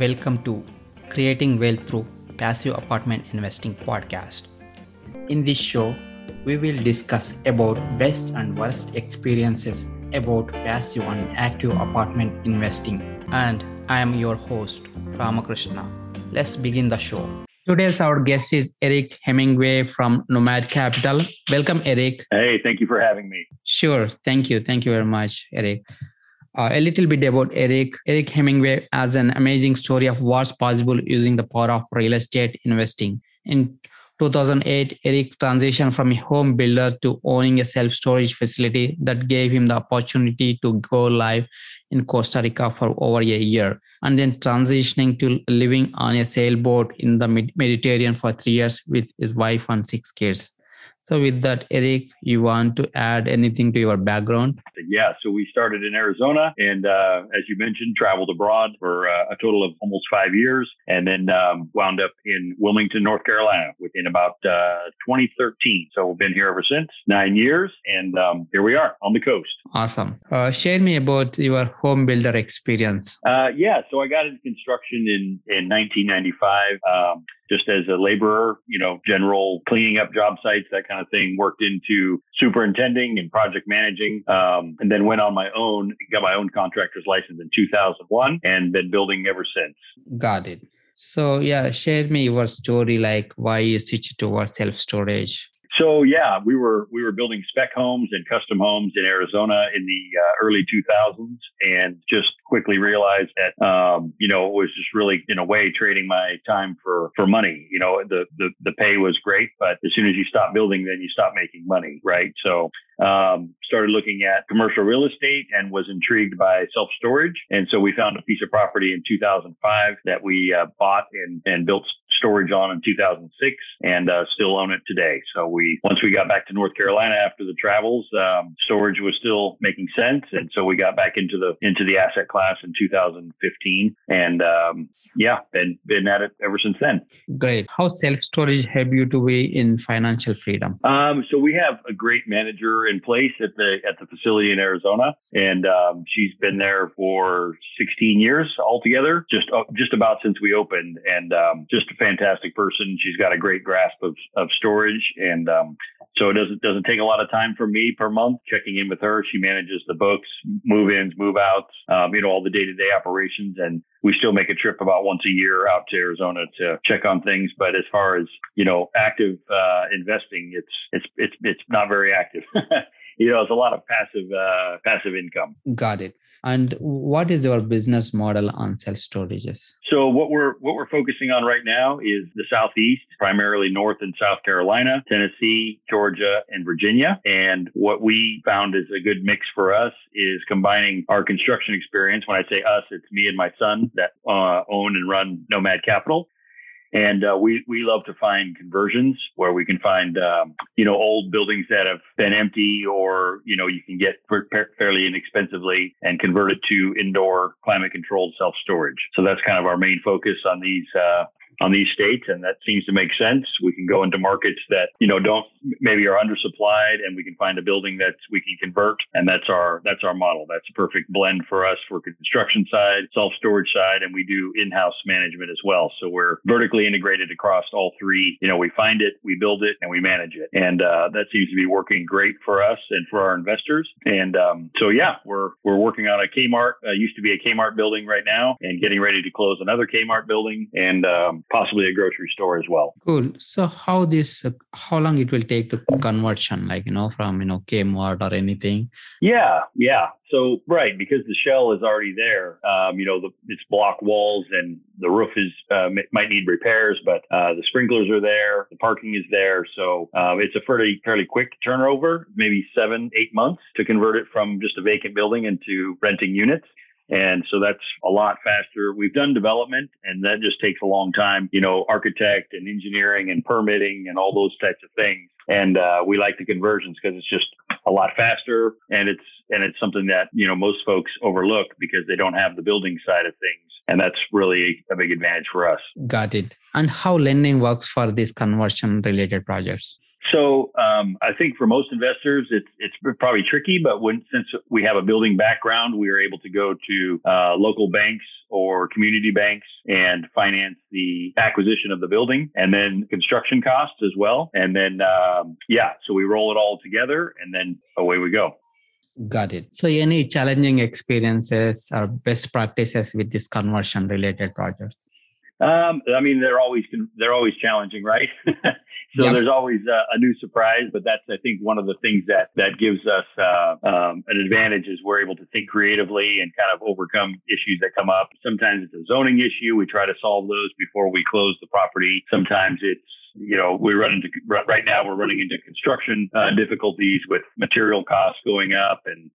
Welcome to Creating Wealth Through Passive Apartment Investing podcast. In this show, we will discuss about best and worst experiences about passive and active apartment investing. And I am your host, Ramakrishna. Let's begin the show. Today's our guest is Erik Hemingway from Nomad Capital. Welcome, Erik. Hey, thank you for having me. Sure. Thank you. Thank you very much, Erik. Uh, a little bit about Erik. Erik Hemingway has an amazing story of what's possible using the power of real estate investing. In 2008, Erik transitioned from a home builder to owning a self storage facility that gave him the opportunity to go live in Costa Rica for over a year, and then transitioning to living on a sailboat in the Mediterranean for three years with his wife and six kids. So, with that, Erik, you want to add anything to your background? Yeah. So, we started in Arizona and, uh, as you mentioned, traveled abroad for uh, a total of almost five years and then um, wound up in Wilmington, North Carolina within about uh, 2013. So, we've been here ever since nine years. And um, here we are on the coast. Awesome. Uh, share me about your home builder experience. Uh, yeah. So, I got into construction in, in 1995. Um, just as a laborer, you know, general cleaning up job sites, that kind of thing. Worked into superintending and project managing, um, and then went on my own, got my own contractor's license in 2001, and been building ever since. Got it. So yeah, share me your story, like why you switched towards self storage. So yeah, we were we were building spec homes and custom homes in Arizona in the uh, early 2000s, and just quickly realized that um, you know it was just really in a way trading my time for for money. You know, the the the pay was great, but as soon as you stop building, then you stop making money, right? So um, started looking at commercial real estate and was intrigued by self storage, and so we found a piece of property in 2005 that we uh, bought and and built storage on in 2006 and uh, still own it today. So we once we got back to North Carolina after the travels, um, storage was still making sense, and so we got back into the into the asset class in 2015, and um, yeah, been been at it ever since then. Great. How self storage help you to be in financial freedom? Um, so we have a great manager in place at the at the facility in Arizona, and um, she's been there for 16 years altogether, just uh, just about since we opened, and um, just a fantastic person. She's got a great grasp of of storage, and um, so it doesn't doesn't take a lot of time for me per month checking in with her. She manages the books, move ins, move outs, um, you know, all the day to day operations, and we still make a trip about once a year out to Arizona to check on things. But as far as you know, active uh, investing, it's it's it's it's not very active. you know, it's a lot of passive uh, passive income. Got it. And what is your business model on self storages? So what we're what we're focusing on right now is the southeast, primarily North and South Carolina, Tennessee, Georgia, and Virginia. And what we found is a good mix for us is combining our construction experience. When I say us, it's me and my son that uh, own and run Nomad Capital and uh, we we love to find conversions where we can find um, you know old buildings that have been empty, or you know you can get fairly inexpensively and convert it to indoor climate controlled self storage. So that's kind of our main focus on these uh, on these states, and that seems to make sense. We can go into markets that you know don't maybe are undersupplied, and we can find a building that we can convert, and that's our that's our model. That's a perfect blend for us for construction side, self storage side, and we do in house management as well. So we're vertically integrated across all three. You know, we find it, we build it, and we manage it, and uh, that seems to be working great for us and for our investors. And um, so yeah, we're we're working on a Kmart. Uh, used to be a Kmart building right now, and getting ready to close another Kmart building, and um, possibly a grocery store as well. Cool. So how this, uh, how long it will take to conversion, like you know, from you know Kmart or anything? Yeah, yeah. So right, because the shell is already there. Um, you know, the, it's block walls and the roof is uh, might need repairs, but uh, the sprinklers are there, the parking is there. So um, it's a fairly fairly quick turnover, maybe seven eight months to convert it from just a vacant building into renting units. And so that's a lot faster. We've done development and that just takes a long time, you know, architect and engineering and permitting and all those types of things. And uh, we like the conversions because it's just a lot faster and it's and it's something that, you know, most folks overlook because they don't have the building side of things. And that's really a big advantage for us. Got it. And how lending works for these conversion related projects? So um, I think for most investors, it's it's probably tricky. But when since we have a building background, we are able to go to uh, local banks or community banks and finance the acquisition of the building and then construction costs as well. And then um, yeah, so we roll it all together and then away we go. Got it. So, any challenging experiences or best practices with this conversion related projects? Um, I mean, they're always they're always challenging, right? so yep. there's always a, a, new surprise, but that's I think one of the things that that gives us uh, um, an advantage is we're able to think creatively and kind of overcome issues that come up. Sometimes it's a zoning issue. We try to solve those before we close the property. Sometimes it's you know, we run into right now we're running into construction uh, difficulties with material costs going up and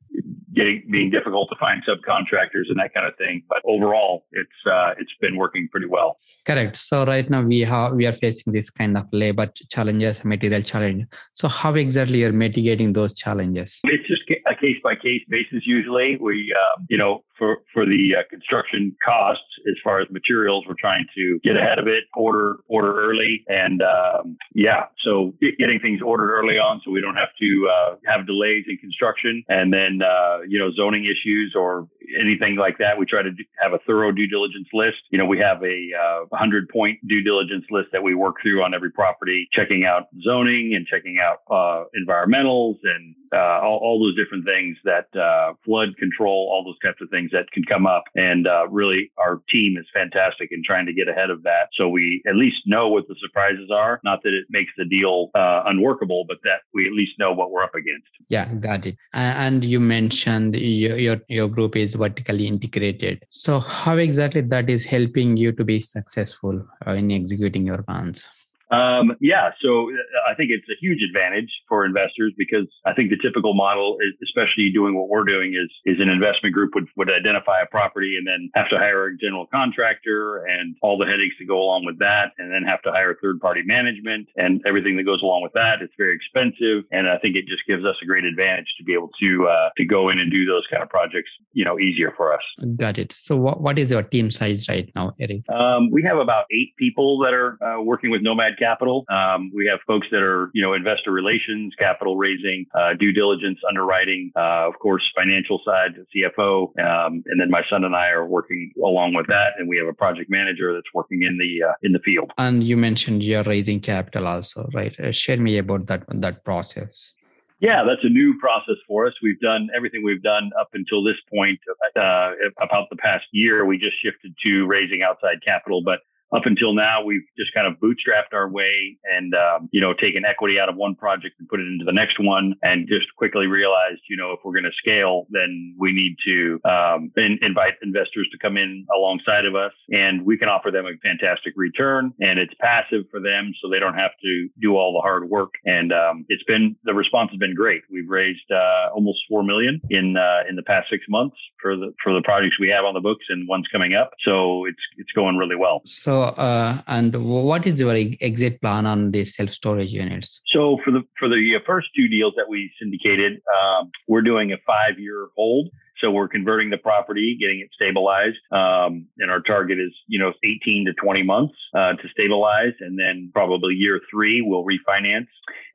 getting being difficult to find subcontractors and that kind of thing. But overall, it's uh, it's been working pretty well. Correct. So right now we have we are facing this kind of labor challenges, material challenge. So how exactly are mitigating those challenges? It's just a case by case basis. Usually, we uh, you know for for the uh, construction costs as far as materials, we're trying to get ahead of it, order order early, and um, yeah, so getting things ordered early on so we don't have to uh, have delays in construction, and then uh, you know zoning issues or anything like that. We try to have a thorough due diligence list. You know, we have a uh, 100 point due diligence list that we work through on every property, checking out zoning and checking out uh, environmentals and uh, all, all, those different things that uh, flood control, all those types of things that can come up. And uh, really, our team is fantastic in trying to get ahead of that. So we at least know what the surprises are. Not that it makes the deal uh, unworkable, but that we at least know what we're up against. Yeah, got it. And you mentioned your, your, your group is vertically integrated. So how exactly that is helping you to be successful uh, in executing your plans? Um, yeah, so uh, I think it's a huge advantage for investors because I think the typical model, is, especially doing what we're doing, is is an investment group would, would identify a property and then have to hire a general contractor and all the headaches that go along with that, and then have to hire third party management and everything that goes along with that. It's very expensive, and I think it just gives us a great advantage to be able to uh, to go in and do those kind of projects, you know, easier for us. Got it. So, what, what is your team size right now, Erik? Um, we have about eight people that are uh, working with Nomad capital. Um, we have folks that are, you know, investor relations, capital raising, uh, due diligence, underwriting, uh, of course, financial side, CFO, um, and then my son and I are working along with that, and we have a project manager that's working in the uh, in the field. And you mentioned you're raising capital also, right? Uh, share me about that that process. Yeah, that's a new process for us. We've done everything we've done up until this point. Uh, about the past year, we just shifted to raising outside capital, but up until now, we've just kind of bootstrapped our way and, um, you know, taken equity out of one project and put it into the next one and just quickly realized, you know, if we're going to scale, then we need to um, in, invite investors to come in alongside of us and we can offer them a fantastic return and it's passive for them. So they don't have to do all the hard work. And um, it's been, the response has been great. We've raised uh, almost 4 million in, uh, in the past six months for the, for the projects we have on the books and one's coming up. So it's, it's going really well. Uh, and what is your exit plan on these self storage units? So for the for the first two deals that we syndicated, um, we're doing a five year hold. So we're converting the property, getting it stabilized, um, and our target is you know 18 to 20 months uh, to stabilize, and then probably year three we'll refinance,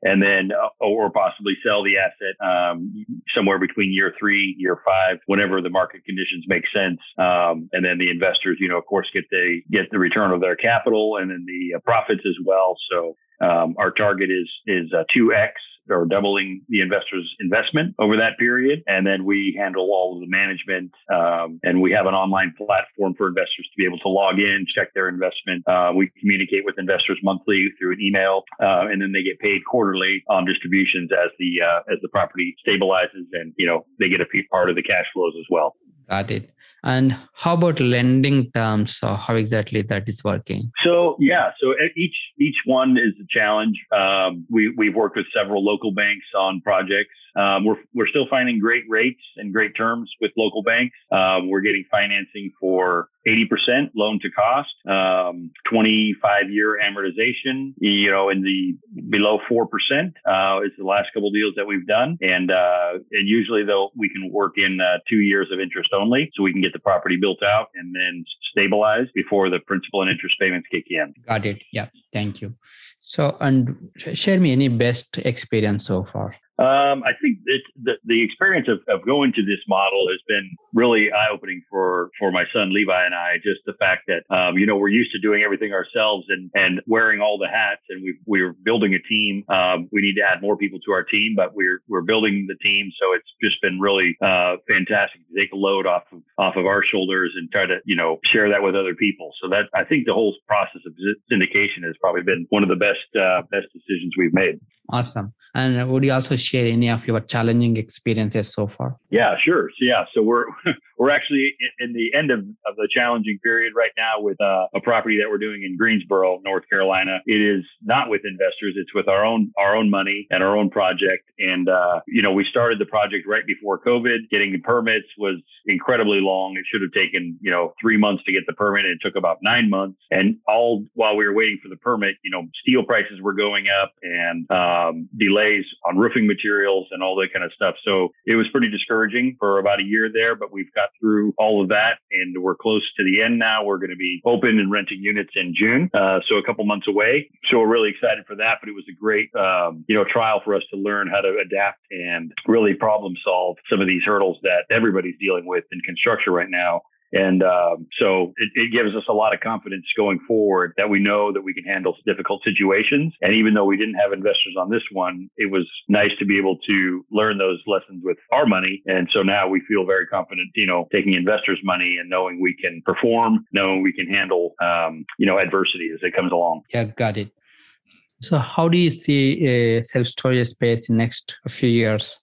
and then uh, or possibly sell the asset um, somewhere between year three, year five, whenever the market conditions make sense, um, and then the investors, you know, of course, get the get the return of their capital and then the uh, profits as well. So um, our target is is uh, two x or doubling the investor's investment over that period. And then we handle all of the management. Um, and we have an online platform for investors to be able to log in, check their investment. Uh, we communicate with investors monthly through an email, uh, and then they get paid quarterly on distributions as the uh, as the property stabilizes, and you know they get a part of the cash flows as well. Got it. And how about lending terms? So how exactly that is working? So yeah, so each each one is a challenge. Um, we we've worked with several local banks on projects. Um, we're we're still finding great rates and great terms with local banks. Um, we're getting financing for 80% loan to cost, um, 25 year amortization, you know, in the below 4%, uh, is the last couple deals that we've done. And, uh, and usually though we can work in, uh, two years of interest only so we can get the property built out and then stabilized before the principal and interest payments kick in. Got it. Yeah. Thank you. So, and share me any best experience so far. Um, I think the, the experience of, of going to this model has been really eye opening for, for my son Levi and I. Just the fact that, um, you know, we're used to doing everything ourselves and, and wearing all the hats and we, we're building a team. Um, we need to add more people to our team, but we're, we're building the team. So it's just been really, uh, fantastic to take a load off of, off of our shoulders and try to, you know, share that with other people. So that I think the whole process of syndication has probably been one of the best, uh, best decisions we've made. Awesome. And would you also share any of your challenging experiences so far? Yeah, sure. So yeah, so we're we're actually in the end of, of the challenging period right now with uh, a property that we're doing in Greensboro, North Carolina. It is not with investors; it's with our own our own money and our own project. And uh, you know, we started the project right before COVID. Getting the permits was incredibly long. It should have taken you know three months to get the permit. It took about nine months, and all while we were waiting for the permit, you know, steel prices were going up and um, delays on roofing materials and all that kind of stuff. So it was pretty discouraging for about a year there, but we've got through all of that and we're close to the end now. We're going to be open and renting units in June. Uh, so a couple months away. So we're really excited for that, but it was a great, um, you know, trial for us to learn how to adapt and really problem solve some of these hurdles that everybody's dealing with in construction right now. And um, so it, it, gives us a lot of confidence going forward that we know that we can handle difficult situations. And even though we didn't have investors on this one, it was nice to be able to learn those lessons with our money. And so now we feel very confident, you know, taking investors' money and knowing we can perform, knowing we can handle, um, you know, adversity as it comes along. Yeah, got it. So how do you see a self-storage space in next few years?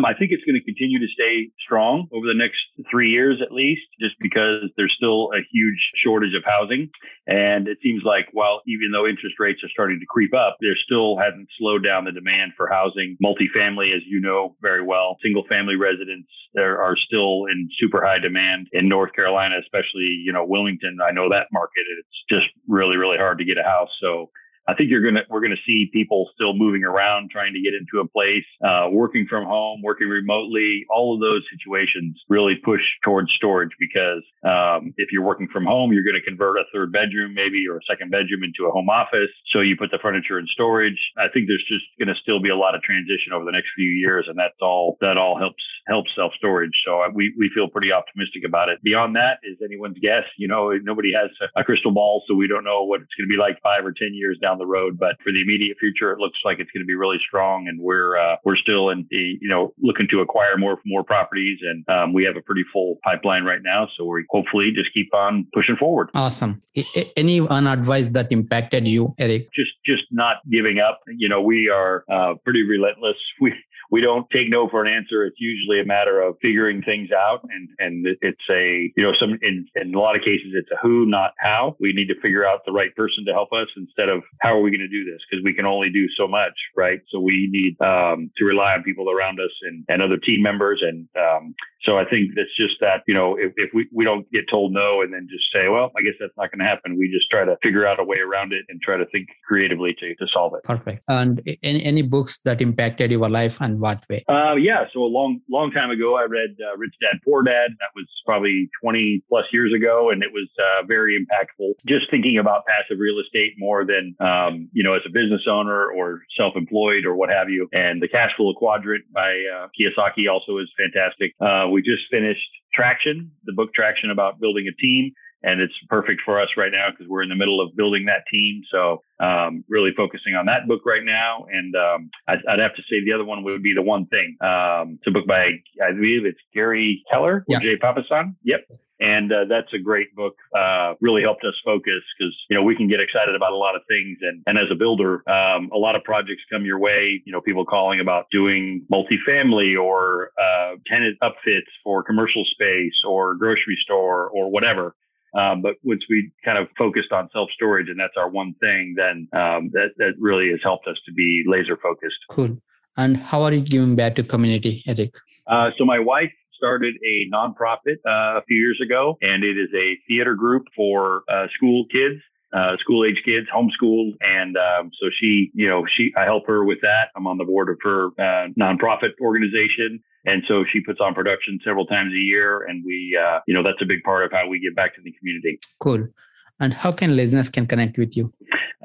Um, I think it's going to continue to stay strong over the next three years at least, just because there's still a huge shortage of housing. And it seems like while even though interest rates are starting to creep up, there still hasn't slowed down the demand for housing. Multifamily, as you know very well, single family residents there are still in super high demand in North Carolina, especially, you know, Wilmington. I know that market. It's just really, really hard to get a house. So I think you're gonna we're gonna see people still moving around, trying to get into a place, uh, working from home, working remotely. All of those situations really push towards storage because um, if you're working from home, you're going to convert a third bedroom maybe or a second bedroom into a home office. So you put the furniture in storage. I think there's just going to still be a lot of transition over the next few years, and that's all that all helps helps self storage. So we we feel pretty optimistic about it. Beyond that is anyone's guess. You know, nobody has a crystal ball, so we don't know what it's going to be like five or ten years down the road. But for the immediate future, it looks like it's going to be really strong, and we're uh, we're still in the you know looking to acquire more more properties, and um, we have a pretty full pipeline right now. So we hopefully just keep on pushing forward. Awesome. Any one advice that impacted you, Erik? Just just not giving up. You know, we are uh, pretty relentless. We we don't take no for an answer. It's usually a matter of figuring things out. And, and it's a, you know, some, in, in a lot of cases, it's a who, not how. We need to figure out the right person to help us instead of how are we going to do this? Because we can only do so much, right? So we need um, to rely on people around us and, and other team members. And um, so I think that's just that, you know, if, if we, we don't get told no and then just say, well, I guess that's not going to happen. We just try to figure out a way around it and try to think creatively to, to solve it. Perfect. And any, any books that impacted your life and what way? Uh, yeah. So a long, long time ago, I read uh, Rich Dad Poor Dad. That was probably 20 plus years ago. And it was uh, very impactful. Just thinking about passive real estate more than, um, you know, as a business owner or self-employed or what have you. And the cash flow quadrant by uh, Kiyosaki also is fantastic. Uh, we just finished Traction, the book Traction about building a team. And it's perfect for us right now because we're in the middle of building that team. So, um, really focusing on that book right now. And, um, I'd, I'd, have to say the other one would be The One Thing. Um, it's a book by, I believe it's Gary Keller yeah. Jay Papasan. Yep. And uh, that's a great book. Uh, really helped us focus because you know we can get excited about a lot of things, and and as a builder, um, a lot of projects come your way. You know, people calling about doing multifamily or uh, tenant upfits for commercial space or grocery store or whatever. Um, but once we kind of focused on self storage and that's our one thing, then um, that that really has helped us to be laser focused. Cool. And how are you giving back to community, Erik? Uh, so my wife started a nonprofit uh, a few years ago, and it is a theater group for uh, school kids. Uh, school age kids, homeschooled, and um, so she, you know, she I help her with that. I'm on the board of her uh, nonprofit organization, and so she puts on production several times a year, and we, uh, you know, that's a big part of how we give back to the community. Cool. And how can listeners can connect with you?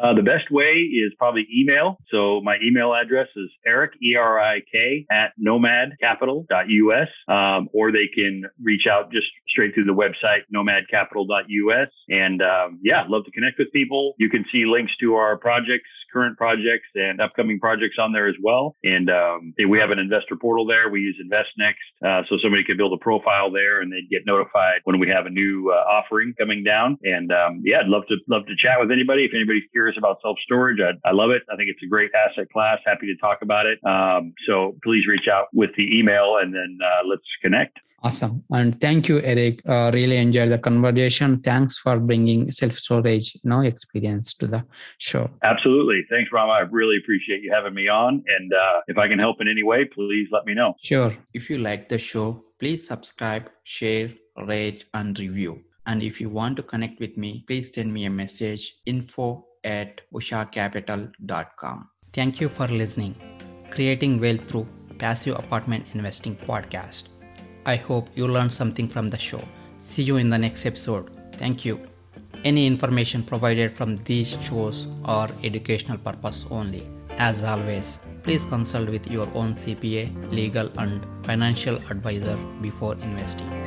Uh, the best way is probably email. So my email address is erik, E-R-I-K, at nomadcapital.us, um, or they can reach out just straight through the website, nomadcapital.us. And um, yeah, love to connect with people. You can see links to our projects, current projects, and upcoming projects on there as well. And um, we have an investor portal there. We use InvestNext, uh, so somebody could build a profile there, and they'd get notified when we have a new uh, offering coming down. And um, yeah, I'd love to love to chat with anybody if anybody's curious about self storage. I, love it. I think it's a great asset class. Happy to talk about it. Um, so please reach out with the email, and then uh, let's connect. Awesome. And thank you, Erik. Uh, really enjoyed the conversation. Thanks for bringing self-storage you know, experience to the show. Absolutely. Thanks, Rama. I really appreciate you having me on. And uh, if I can help in any way, please let me know. Sure. If you like the show, please subscribe, share, rate, and review. And if you want to connect with me, please send me a message info at ushacapital.com. Thank you for listening. Creating Wealth Through Passive Apartment Investing Podcast. I hope you learned something from the show. See you in the next episode. Thank you. Any information provided from these shows are educational purpose only. As always, please consult with your own CPA, legal, and financial advisor before investing.